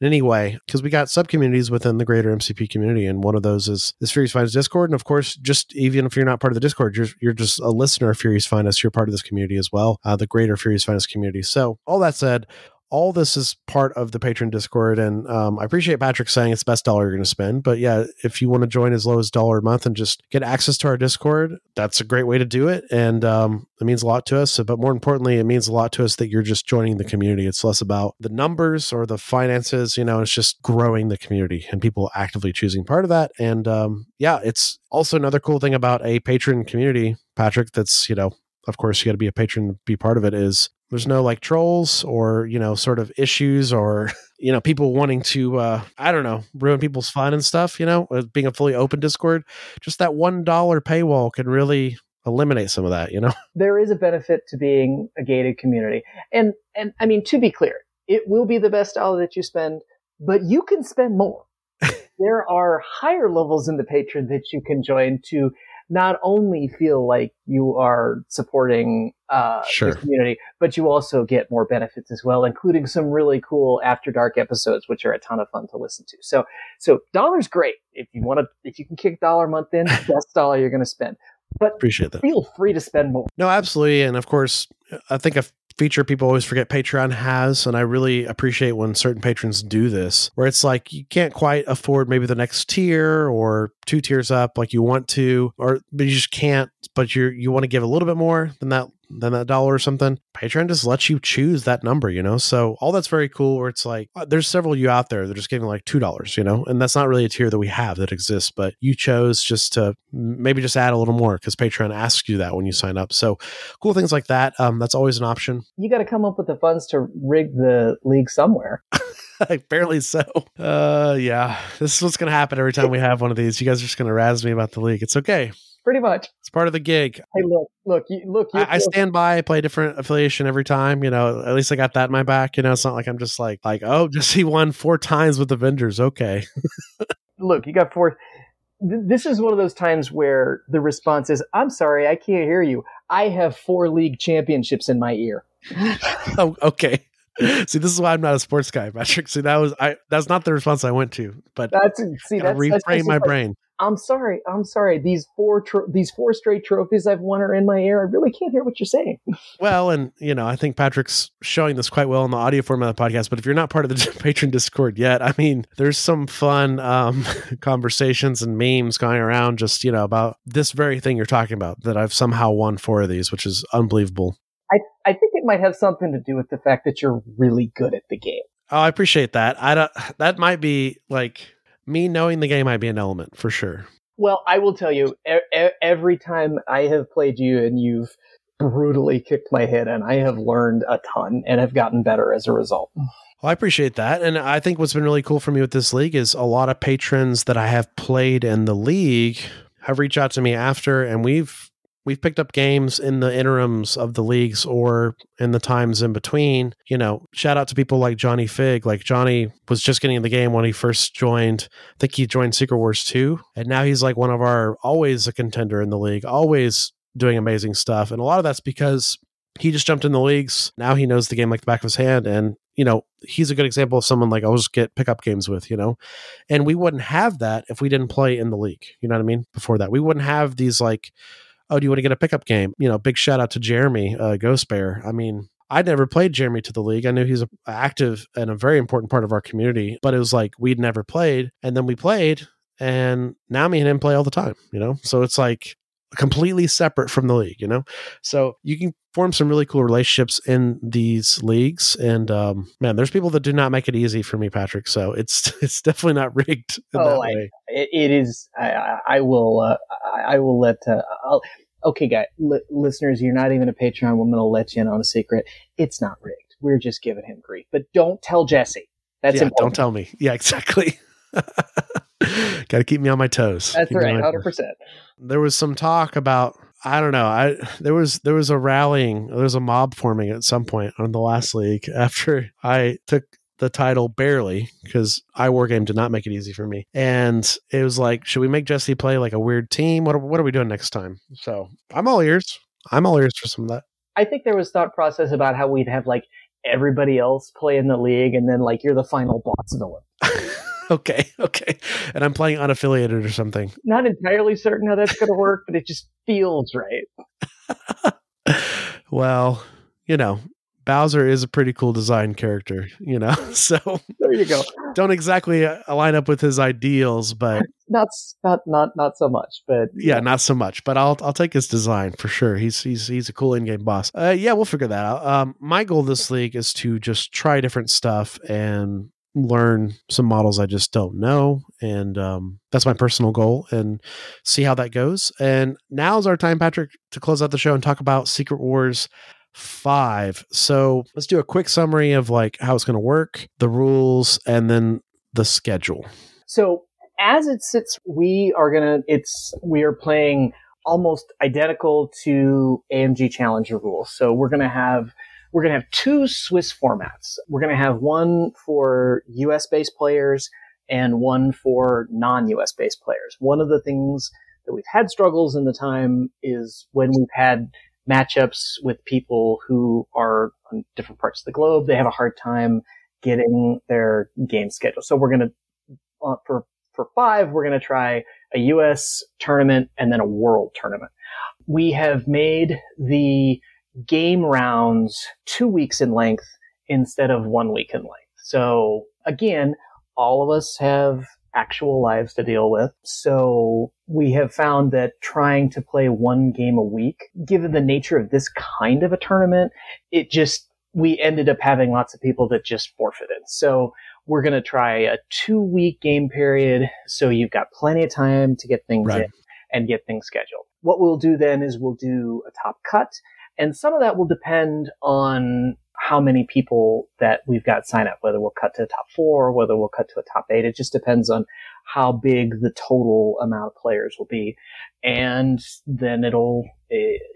in any way because we got sub communities within the greater MCP community, and one of those is this Fury's Finest Discord, and of course, just even if you're not part of the Discord, you're you're just a listener of Fury's Finest, you're part of this community as well, uh, the greater Fury's Finest community. So, all that said, all this is part of the patron discord and um, i appreciate patrick saying it's the best dollar you're going to spend but yeah if you want to join as low as dollar a month and just get access to our discord that's a great way to do it and um, it means a lot to us but more importantly it means a lot to us that you're just joining the community. It's less about the numbers or the finances you know it's just growing the community and people actively choosing part of that and um, yeah it's also another cool thing about a patron community patrick that's you know of course you got to be a patron to be part of it is there's no like trolls or you know sort of issues or you know people wanting to uh i don't know ruin people's fun and stuff you know being a fully open discord. Just that one dollar paywall can really eliminate some of that you know? There is a benefit to being a gated community. And and i mean to be clear it will be the best dollar that you spend but you can spend more. There are higher levels in the patron that you can join to not only feel like you are supporting uh, Sure. the community, but you also get more benefits as well, including some really cool after dark episodes, which are a ton of fun to listen to. So, so dollar's great if you want to. If you can kick dollar a month in, best dollar you're going to spend. But Appreciate that. feel free to spend more. No, absolutely. And of course, I think a feature people always forget Patreon has, and I really appreciate when certain patrons do this, where it's like you can't quite afford maybe the next tier or two tiers up like you want to, or but you just can't, but you you want to give a little bit more than that than that dollar or something. Patreon just lets you choose that number, you know? So all that's very cool where it's like uh, there's several of you out there that are just giving like two dollars, you know, and that's not really a tier that we have that exists, but you chose just to maybe just add a little more because Patreon asks you that when you sign up. So cool things like that. Um, that's always an option. You got to come up with the funds to rig the league somewhere. Apparently so. Uh, yeah, this is what's gonna happen every time we have one of these. You guys are just gonna razz me about the league. It's okay. Pretty much. It's part of the gig. Hey, look, look, you, look. You, I, I stand by. I play a different affiliation every time. You know, at least I got that in my back. You know, it's not like I'm just like like oh, just he won four times with the vendors. Okay, look, you got four. th- This is one of those times where the response is, "I'm sorry, I can't hear you. I have four league championships in my ear." oh, okay. See, this is why I'm not a sports guy, Patrick. See, that was I. That's not the response I went to, but That's see, that's, that's reframe just my brain. I'm sorry, I'm sorry. These four, tro- these four straight trophies I've won are in my ear. I really can't hear what you're saying. Well, and you know, I think Patrick's showing this quite well in the audio format of the podcast. But if you're not part of the patron Discord yet, I mean, there's some fun um, conversations and memes going around, just you know, about this very thing you're talking about. That I've somehow won four of these, which is unbelievable. I, I think it might have something to do with the fact that you're really good at the game. Oh, I appreciate that. I don't. That might be like me knowing the game might be an element for sure. Well, I will tell you, e- every time I have played you and you've brutally kicked my head and I have learned a ton and have gotten better as a result. Well, I appreciate that. And I think what's been really cool for me with this league is a lot of patrons that I have played in the league have reached out to me after and we've we've picked up games in the interims of the leagues or in the times in between. You know, shout out to people like Johnny Fig. Like Johnny was just getting in the game when he first joined. I think he joined Secret Wars 2. And now he's like one of our always a contender in the league, always doing amazing stuff. And a lot of that's because he just jumped in the leagues. Now he knows the game like the back of his hand. And, you know, he's a good example of someone like I'll just get pickup games with, you know. And we wouldn't have that if we didn't play in the league. You know what I mean? Before that. We wouldn't have these like, oh, do you want to get a pickup game? You know, big shout out to Jeremy, uh, Ghost Bear. I mean, I'd never played Jeremy to the league. I knew he's active and a very important part of our community, but it was like we'd never played. And then we played, and now me and him play all the time, you know? So it's like completely separate from the league, you know? So you can form some really cool relationships in these leagues. And um, man, there's people that do not make it easy for me, Patrick. So it's it's definitely not rigged in Oh, that I- way. It, it is. I, I, will. Uh, I, will let. Uh, I'll, okay, guys, li- listeners, you're not even a Patreon. I'm going to let you in on a secret. It's not rigged. We're just giving him grief, but don't tell Jesse. That's yeah, important. don't tell me. Yeah, exactly. Got to keep me on my toes. That's Keep right, hundred percent. There was some talk about I don't know. I there was there was a rallying. There was a mob forming at some point on the last league after I took the title barely because I War Game did not make it easy for me. And it was like, should we make Jesse play like a weird team? What are, what are we doing next time? So I'm all ears. I'm all ears for some of that. I think there was thought process about how we'd have like everybody else play in the league, and then like you're the final boss villain. okay, okay. And I'm playing unaffiliated or something. Not entirely certain how that's going to work, but it just feels right. well, you know, Bowser is a pretty cool design character, you know, so There you go. don't exactly uh, line up with his ideals, but Not not not not so much, but yeah, not so much. But I'll I'll take his design for sure. He's he's he's a cool in-game boss. Uh, yeah, we'll figure that out. Um, my goal this league is to just try different stuff and learn some models I just don't know, and um, that's my personal goal, and see how that goes. And now's our time, Patrick, to close out the show and talk about Secret Wars five. So let's do a quick summary of like how it's going to work, the rules, and then the schedule. So as it sits, we are gonna. It's we are playing almost identical to AMG Challenger rules. So we're gonna have we're gonna have two Swiss formats. We're gonna have one for U.S. based players and one for non-US based players. One of the things that we've had struggles in the time is when we've had matchups with people who are on different parts of the globe. They have a hard time getting their game schedule. So we're going to, uh, for, for five, we're going to try a US tournament and then a world tournament. We have made the game rounds two weeks in length instead of one week in length. So again, all of us have actual lives to deal with. So we have found that trying to play one game a week, given the nature of this kind of a tournament, it just, we ended up having lots of people that just forfeited. So we're going to try a two week game period. So you've got plenty of time to get things Right. in and get things scheduled. What we'll do then is we'll do a top cut and some of that will depend on how many people that we've got sign up, whether we'll cut to a top four, whether we'll cut to a top eight. It just depends on how big the total amount of players will be. And then it'll,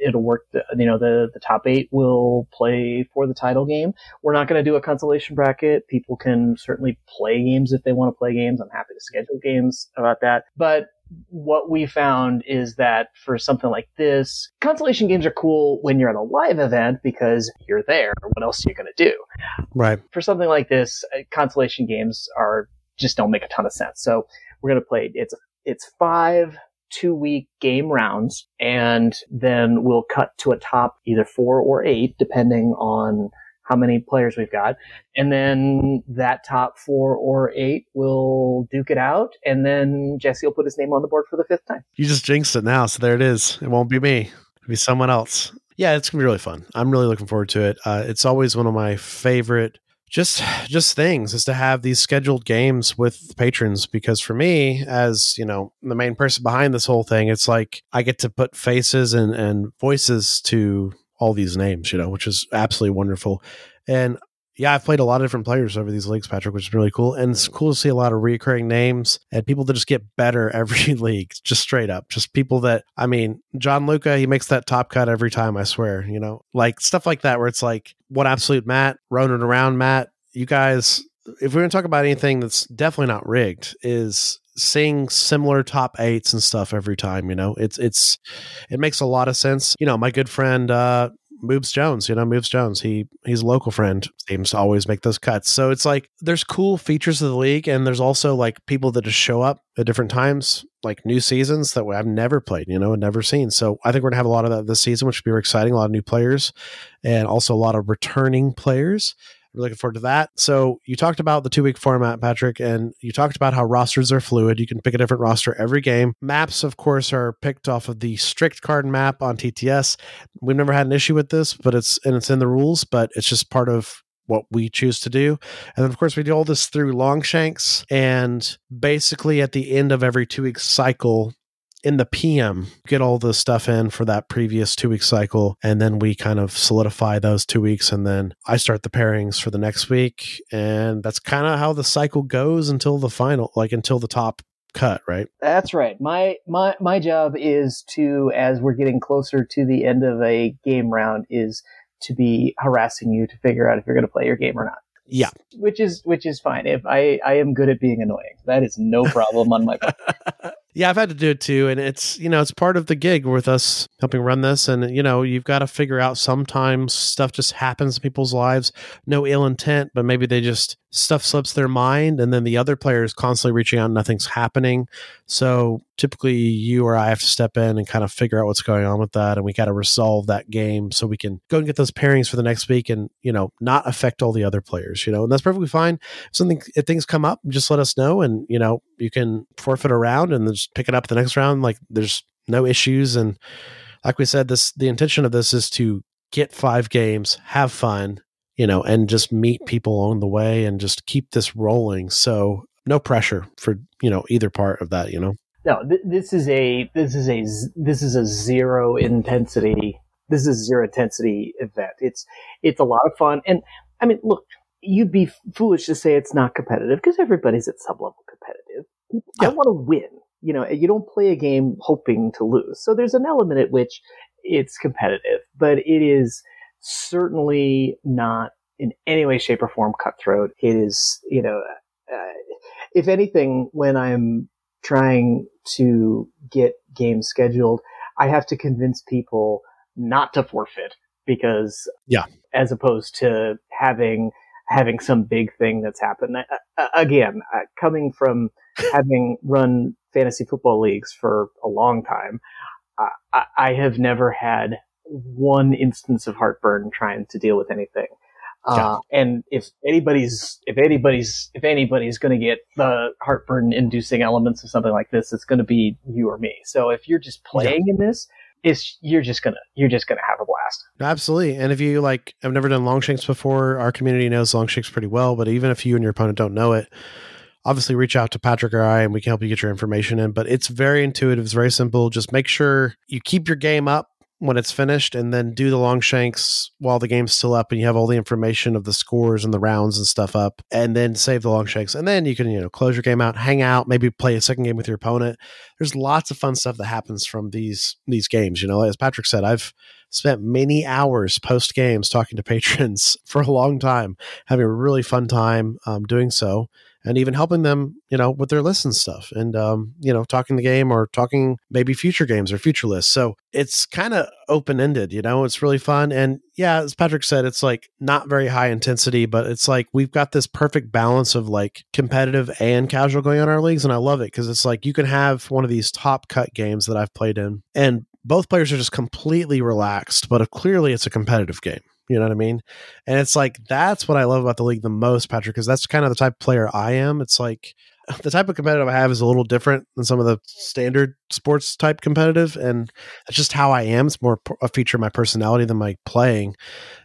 it'll work. The, you know, the, the top eight will play for the title game. We're not going to do a consolation bracket. People can certainly play games if they want to play games. I'm happy to schedule games about that. But what we found is that for something like this, consolation games are cool when you're at a live event because you're there. What else are you going to do? Right. For something like this, uh, consolation games are just don't make a ton of sense. So we're going to play. It's it's five two week game rounds, and then we'll cut to a top either four or eight, depending on how many players we've got. And then that top four or eight will duke it out. And then Jesse will put his name on the board for the fifth time. You just jinxed it now, so there it is. It won't be me. It'll be someone else. Yeah, it's gonna be really fun. I'm really looking forward to it. Uh, it's always one of my favorite just just things is to have these scheduled games with patrons because for me as you know the main person behind this whole thing it's like i get to put faces and and voices to all these names you know which is absolutely wonderful and yeah, I've played a lot of different players over these leagues, Patrick, which is really cool. And it's cool to see a lot of recurring names and people that just get better every league, just straight up. Just people that, I mean, John Luca, he makes that top cut every time, I swear, you know, like stuff like that, where it's like, what absolute Matt, running around Matt, you guys, if we're going to talk about anything that's definitely not rigged, is seeing similar top eights and stuff every time, you know, it's, it's, it makes a lot of sense. You know, my good friend, uh, Moves Jones, you know, Moves Jones. He he's a local friend, seems to always make those cuts. So it's like there's cool features of the league, and there's also like people that just show up at different times, like new seasons that I've never played, you know, and never seen. So I think we're gonna have a lot of that this season, which will be exciting. A lot of new players, and also a lot of returning players. We're looking forward to that. So you talked about the two week format, Patrick, and you talked about how rosters are fluid. You can pick a different roster every game. Maps, of course, are picked off of the strict card map on TTS. We've never had an issue with this, but it's and it's in the rules, but it's just part of what we choose to do. And then of course we do all this through Longshanks and basically at the end of every two week cycle in the PM, get all the stuff in for that previous two week cycle. And then we kind of solidify those two weeks. And then I start the pairings for the next week. And that's kind of how the cycle goes until the final, like until the top cut, right? That's right. My my my job is to, as we're getting closer to the end of a game round, is to be harassing you to figure out if you're going to play your game or not. Yeah. Which is which is fine. If I I am good at being annoying, that is no problem on my part. yeah, I've had to do it too. And it's, you know, it's part of the gig with us helping run this. And, you know, you've got to figure out sometimes stuff just happens in people's lives. No ill intent, but maybe they just, stuff slips their mind. And then the other player is constantly reaching out, nothing's happening. So typically you or I have to step in and kind of figure out what's going on with that. And we got to resolve that game so we can go and get those pairings for the next week and, you know, not affect all the other players, you know, and that's perfectly fine. If something, if things come up, just let us know. And, you know, you can forfeit a round and then just pick it up the next round. Like there's no issues. And like we said, this, the intention of this is to get five games, have fun, you know, and just meet people along the way and just keep this rolling. So no pressure for, you know, either part of that, you know? No, th- this is a this is a this is a zero intensity. This is zero intensity event. It's it's a lot of fun, and I mean, look, you'd be foolish to say it's not competitive because everybody's at some level competitive. I Yeah. want to win. You know, you don't play a game hoping to lose. So there's an element at which it's competitive, but it is certainly not in any way, shape, or form cutthroat. It is, you know, uh, if anything, when I'm trying to get games scheduled, I have to convince people not to forfeit because Yeah. as opposed to having having some big thing that's happened. I- I- Again, uh, coming from having run fantasy football leagues for a long time, I- I, have never had one instance of heartburn trying to deal with anything. Uh, and if anybody's, if anybody's, if anybody's going to get the heartburn inducing elements of something like this, it's going to be you or me. So if you're just playing in this, it's, you're just gonna, you're just gonna have a blast. Absolutely. And if you like, I've never done Longshanks before. Our community knows Longshanks pretty well, but even if you and your opponent don't know it, obviously reach out to Patrick or I and we can help you get your information in. But it's very intuitive, it's very simple. Just make sure you keep your game up when it's finished and then do the Longshanks while the game's still up and you have all the information of the scores and the rounds and stuff up and then save the Longshanks And then you can, you know, close your game out, hang out, maybe play a second game with your opponent. There's lots of fun stuff that happens from these these games. You know, as Patrick said, I've spent many hours post games talking to patrons for a long time, having a really fun time um, doing so, and even helping them, you know, with their lists and stuff, and um, you know, talking the game or talking maybe future games or future lists. So it's kind of open ended. You know, it's really fun, and yeah, as Patrick said, it's like not very high intensity, but it's like we've got this perfect balance of like competitive and casual going on our leagues, and I love it because it's like you can have one of these top cut games that I've played in, and both players are just completely relaxed, but clearly it's a competitive game. You know what I mean? And it's like that's what I love about the league the most, Patrick, because that's kind of the type of player I am. It's like the type of competitive I have is a little different than some of the standard sports type competitive, and that's just how I am. It's more a feature of my personality than my playing,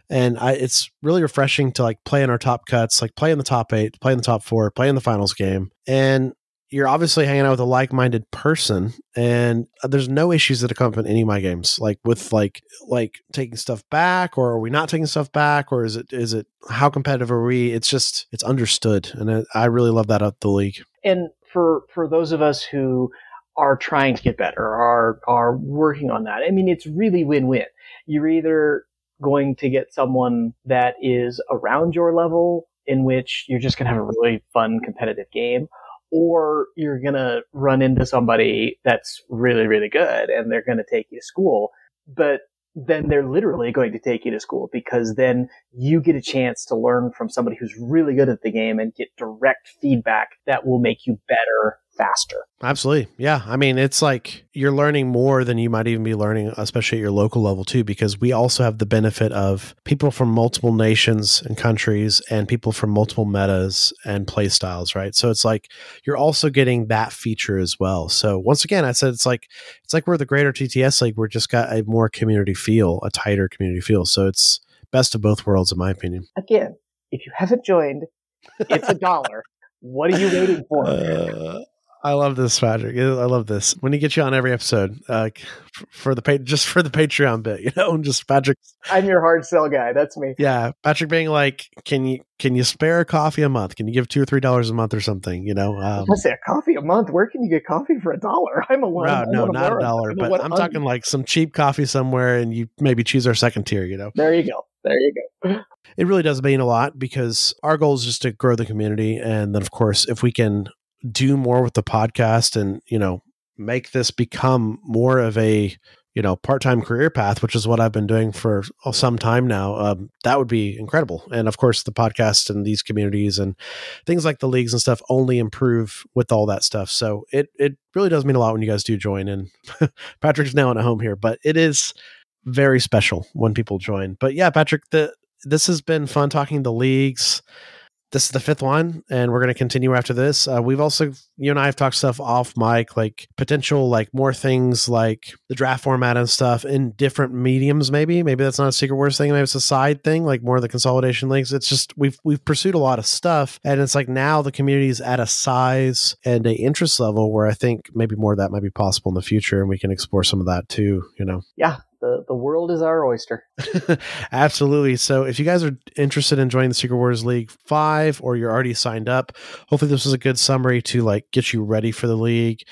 and I it's really refreshing to like play in our top cuts, like play in the top eight, play in the top four, play in the finals game, and you're obviously hanging out with a like-minded person and uh, there's no issues that in any of my games like with like like taking stuff back or are we not taking stuff back or is it is it how competitive are we? It's just it's understood and I, I really love that at the league. And for for those of us who are trying to get better are are working on that i mean it's really win-win. You're either going to get someone that is around your level in which you're just going to have a really fun competitive game or you're going to run into somebody that's really really good and they're going to take you to school but then they're literally going to take you to school because then you get a chance to learn from somebody who's really good at the game and get direct feedback that will make you better faster. Absolutely. Yeah. I mean, it's like you're learning more than you might even be learning, especially at your local level, too, because we also have the benefit of people from multiple nations and countries and people from multiple metas and play styles, right? So it's like you're also getting that feature as well. So once again, I said it's like it's like we're the greater TTS league. We're just got a more community feel, a tighter community feel. So it's best of both worlds, in my opinion. Again, if you haven't joined, it's a dollar. What are you waiting for? Uh, I love this, Patrick. I love this. When he gets you on every episode, uh, for the just for the Patreon bit, you know, just Patrick. I'm your hard sell guy. That's me. Yeah, Patrick being like, can you can you spare a coffee a month? Can you give two or three dollars a month or something? You know, um, I say a coffee a month. Where can you get coffee for a dollar? I'm alone. No, no, not a dollar. But I'm talking like some cheap coffee somewhere, and you maybe choose our second tier. You know, there you go. There you go. It really does mean a lot because our goal is just to grow the community, and then of course, if we can do more with the podcast and you know make this become more of a you know part-time career path which is what i've been doing for some time now um, that would be incredible. And of course the podcast and these communities and things like the leagues and stuff only improve with all that stuff. So it it really does mean a lot when you guys do join and patrick's now at home here but it is very special when people join. But yeah patrick the this has been fun talking the leagues this is the fifth one and we're going to continue after this. Uh, we've also you and i have talked stuff off mic like potential like more things like the draft format and stuff in different mediums maybe. Maybe that's not a Secret Wars thing maybe it's a side thing like more of the consolidation leagues it's just we've we've pursued a lot of stuff and it's like now the community is at a size and a interest level where i think maybe more of that might be possible in the future and we can explore some of that too you know? Yeah the the world is our oyster. Absolutely. So if you guys are interested in joining the Secret Wars League 5 or you're already signed up, hopefully this is a good summary to like get you ready for the league.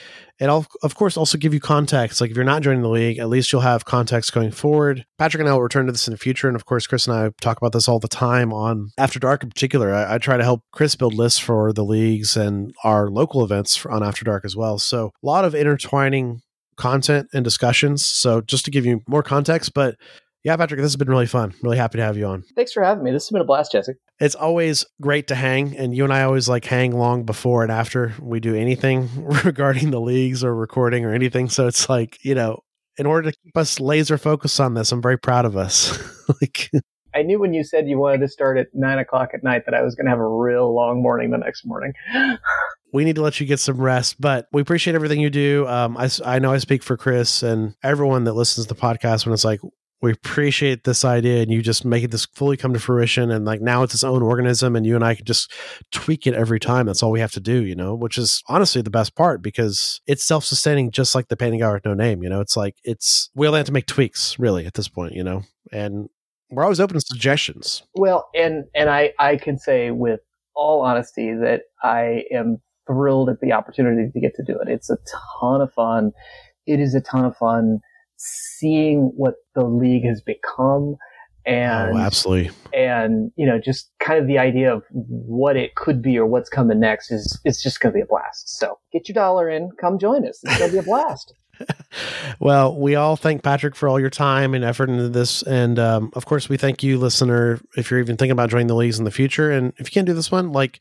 And I'll of course also give you context. Like if you're not joining the league, at least you'll have context going forward. Patrick and I will return to this in the future. And of course, Chris and I talk about this all the time on After Dark in particular. I, I try to help Chris build lists for the leagues and our local events on After Dark as well. So a lot of intertwining content and discussions. So just to give you more context, but yeah, Patrick, this has been really fun. Really happy to have you on. Thanks for having me. This has been a blast, Jesse. It's always great to hang, and you and I always like hang long before and after we do anything regarding the leagues or recording or anything. So it's like, you know, in order to keep us laser focused on this, I'm very proud of us. like I knew when you said you wanted to start at nine o'clock at night that I was going to have a real long morning the next morning. We need to let you get some rest, but we appreciate everything you do. Um, I, I know I speak for Chris and everyone that listens to the podcast when it's like, we appreciate this idea and you just make it this fully come to fruition and like now it's its own organism and you and I can just tweak it every time. That's all we have to do, you know, which is honestly the best part because it's self-sustaining just like the painting guy with no name, you know. It's like it's we only have to make tweaks really at this point, you know. And we're always open to suggestions. Well, and and I I can say with all honesty that I am thrilled at the opportunity to get to do it. It's a ton of fun. It is a ton of fun seeing what the league has become and oh, absolutely and you know just kind of the idea of what it could be or what's coming next is it's just going to be a blast so get your dollar in come join us it's going to be a blast well, we all thank Patrick for all your time and effort into this. And um, of course, we thank you, listener, if you're even thinking about joining the leagues in the future. And if you can't do this one, like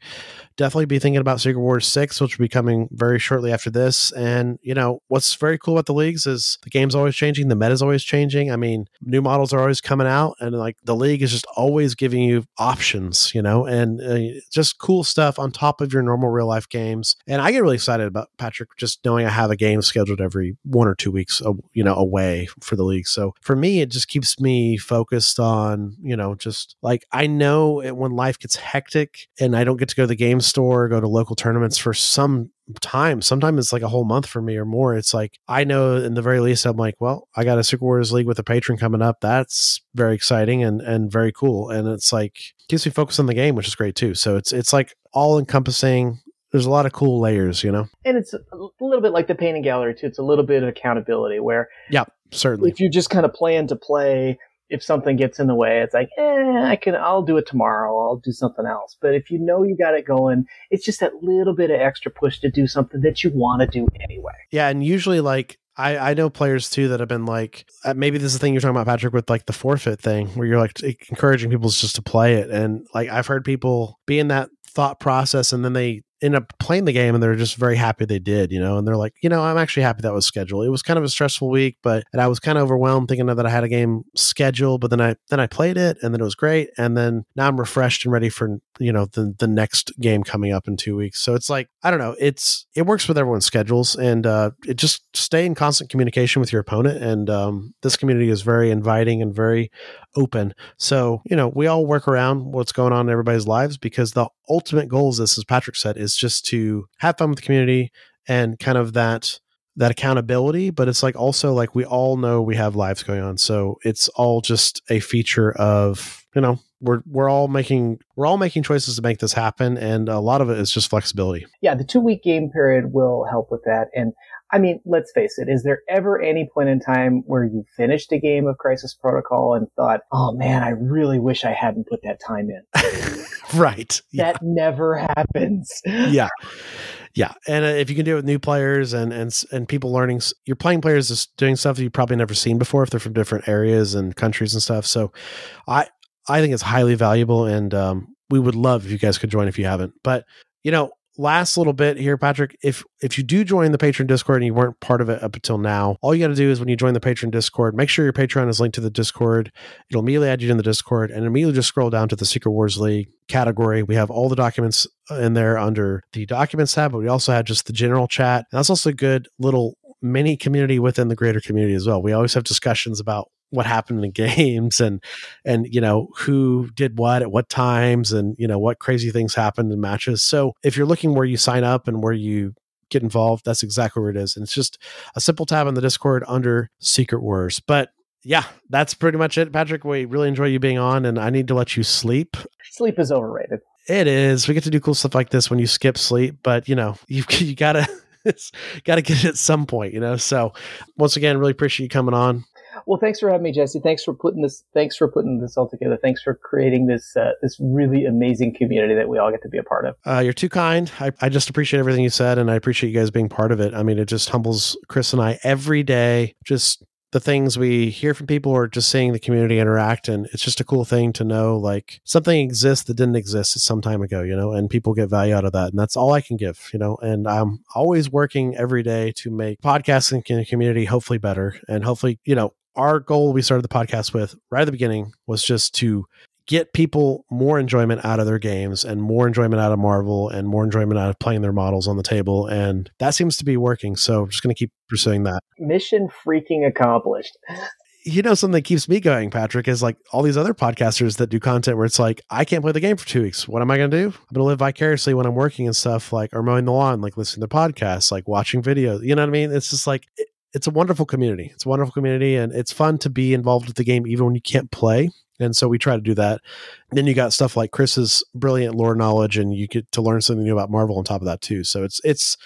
definitely be thinking about Secret Wars 6, which will be coming very shortly after this. And, you know, what's very cool about the leagues is the game's always changing, the meta's always changing. I mean, new models are always coming out, and like the league is just always giving you options, you know, and uh, just cool stuff on top of your normal real life games. And I get really excited about Patrick just knowing I have a game scheduled every one or two weeks, uh, you know, away for the league. So for me, it just keeps me focused on, you know, just like I know when life gets hectic and I don't get to go to the game store, go to local tournaments for some time. Sometimes it's like a whole month for me or more. It's like I know in the very least I'm like, well, I got a Super Wars League with a patron coming up. That's very exciting and and very cool. And it's like keeps me focused on the game, which is great too. So it's it's like all encompassing there's a lot of cool layers, you know. And it's a little bit like the painting gallery too. It's a little bit of accountability where yeah, certainly. If you just kind of plan to play, if something gets in the way, it's like, eh, I can, I'll do it tomorrow. I'll do something else. But if you know you got it going, it's just that little bit of extra push to do something that you want to do anyway. Yeah, and usually like I, I know players too that have been like uh, maybe this is the thing you're talking about Patrick with like the forfeit thing where you're like encouraging people just to play it and like I've heard people be in that thought process and then they end up playing the game and they're just very happy they did, you know, and they're like, you know, I'm actually happy that was scheduled. It was kind of a stressful week, but and I was kind of overwhelmed thinking that I had a game scheduled, but then I then I played it and then it was great. And then now I'm refreshed and ready for, you know, the the next game coming up in two weeks. So it's like, I don't know, it's it works with everyone's schedules and uh it just stay in constant communication with your opponent. And um this community is very inviting and very open. So, you know, we all work around what's going on in everybody's lives because the ultimate goal this, as Patrick said, is just to have fun with the community and kind of that that accountability but it's like also like we all know we have lives going on so it's all just a feature of you know we're we're all making we're all making choices to make this happen and a lot of it is just flexibility yeah the two week game period will help with that and I mean, let's face it, is there ever any point in time where you finished a game of Crisis Protocol and thought, oh man, I really wish I hadn't put that time in? right. That yeah. never happens. yeah. Yeah, and uh, if you can do it with new players and and and people learning, you're playing players just doing stuff that you've probably never seen before if they're from different areas and countries and stuff. So, I I think it's highly valuable, and um, we would love if you guys could join if you haven't. But you know, last little bit here, Patrick. If if you do join the Patreon Discord and you weren't part of it up until now, all you got to do is when you join the Patreon Discord, make sure your Patreon is linked to the Discord. It'll immediately add you in the Discord, and immediately just scroll down to the Secret Wars League category. We have all the documents uh, in there under the Documents tab, but we also have just the general chat. And that's also a good little mini community within the greater community as well. We always have discussions about what happened in the games and and you know who did what at what times and you know what crazy things happened in matches so if you're looking where you sign up and where you get involved that's exactly where it is and it's just a simple tab on the discord under secret wars but yeah, that's pretty much it, Patrick. We really enjoy you being on, and I need to let you sleep. Sleep is overrated. It is. We get to do cool stuff like this when you skip sleep, but you know, you you gotta gotta get it at some point, you know. So once again, really appreciate you coming on. Well, thanks for having me, Jesse. Thanks for putting this. Thanks for putting this all together. Thanks for creating this uh, this really amazing community that we all get to be a part of. Uh, you're too kind. I, I just appreciate everything you said, and I appreciate you guys being part of it. I mean, it just humbles Chris and I every day. Just the things we hear from people or just seeing the community interact and it's just a cool thing to know like something exists that didn't exist some time ago you know and people get value out of that and that's all i can give you know and i'm always working every day to make podcasting community hopefully better and hopefully you know our goal we started the podcast with right at the beginning was just to get people more enjoyment out of their games and more enjoyment out of Marvel and more enjoyment out of playing their models on the table. And that seems to be working. So I'm just going to keep pursuing that. Mission freaking accomplished. You know, something that keeps me going, Patrick, is like all these other podcasters that do content where it's like, I can't play the game for two weeks. What am I going to do? I'm going to live vicariously when I'm working and stuff, like, or mowing the lawn, like listening to podcasts, like watching videos. You know what I mean? It's just like, it's a wonderful community. It's a wonderful community, and it's fun to be involved with the game even when you can't play. And so we try to do that. Then you got stuff like Chris's brilliant lore knowledge, and you get to learn something new about Marvel on top of that too. So it's it's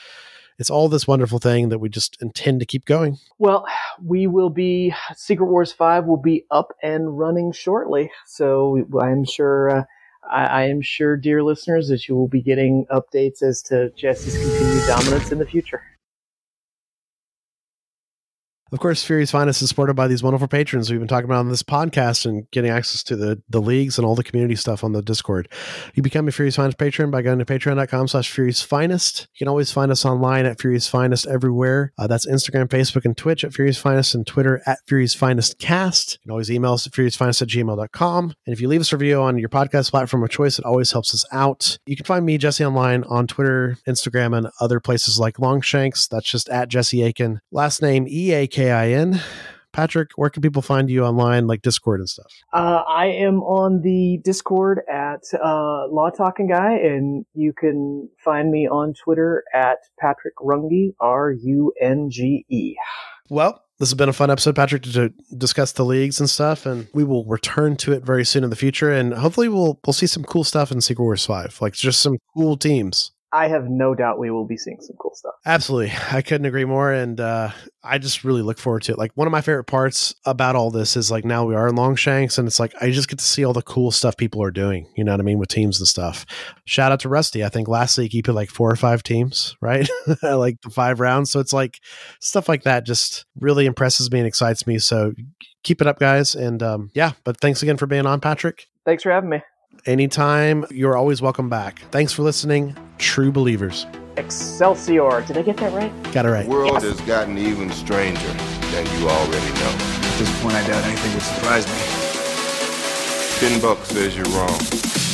it's all this wonderful thing that we just intend to keep going. Well, we will be Secret Wars Five will be up and running shortly, so I'm sure. Uh, I, I am sure, dear listeners, that you will be getting updates as to Jesse's continued dominance in the future. Of course, Fury's Finest is supported by these wonderful patrons we've been talking about on this podcast and getting access to the, the leagues and all the community stuff on the Discord. You become a Fury's Finest patron by going to patreon.com slash Fury's Finest. You can always find us online at Fury's Finest everywhere. Uh, that's Instagram, Facebook, and Twitch at Fury's Finest and Twitter at Fury's Finest Cast. You can always email us at Fury's Finest at gmail.com. And if you leave us a review on your podcast platform of choice, it always helps us out. You can find me, Jesse, online on Twitter, Instagram, and other places like Longshanks. That's just at Jesse Eakin. Last name E A K I N. Patrick, where can people find you online, like Discord and stuff? Uh, I am on the Discord at uh, Law Talking Guy, and you can find me on Twitter at Patrick Runge, R U N G E. Well, this has been a fun episode, Patrick, to, to discuss the leagues and stuff, and we will return to it very soon in the future, and hopefully we'll we'll see some cool stuff in Secret Wars Five, like just some cool teams. I have no doubt we will be seeing some cool stuff. Absolutely. I couldn't agree more. And uh, I just really look forward to it. Like, one of my favorite parts about all this is like now we are in Longshanks, and it's like I just get to see all the cool stuff people are doing. You know what I mean? With teams and stuff. Shout out to Rusty. I think last week he put like four or five teams, right? like the five rounds. So it's like stuff like that just really impresses me and excites me. So keep it up, guys. And um, yeah, but thanks again for being on, Patrick. Thanks for having me. Anytime, you're always welcome back. Thanks for listening, true believers. Excelsior. Did I get that right? Got it right. The world has gotten even stranger than you already know. At this point, I doubt anything would surprise me. Ten bucks says you're wrong.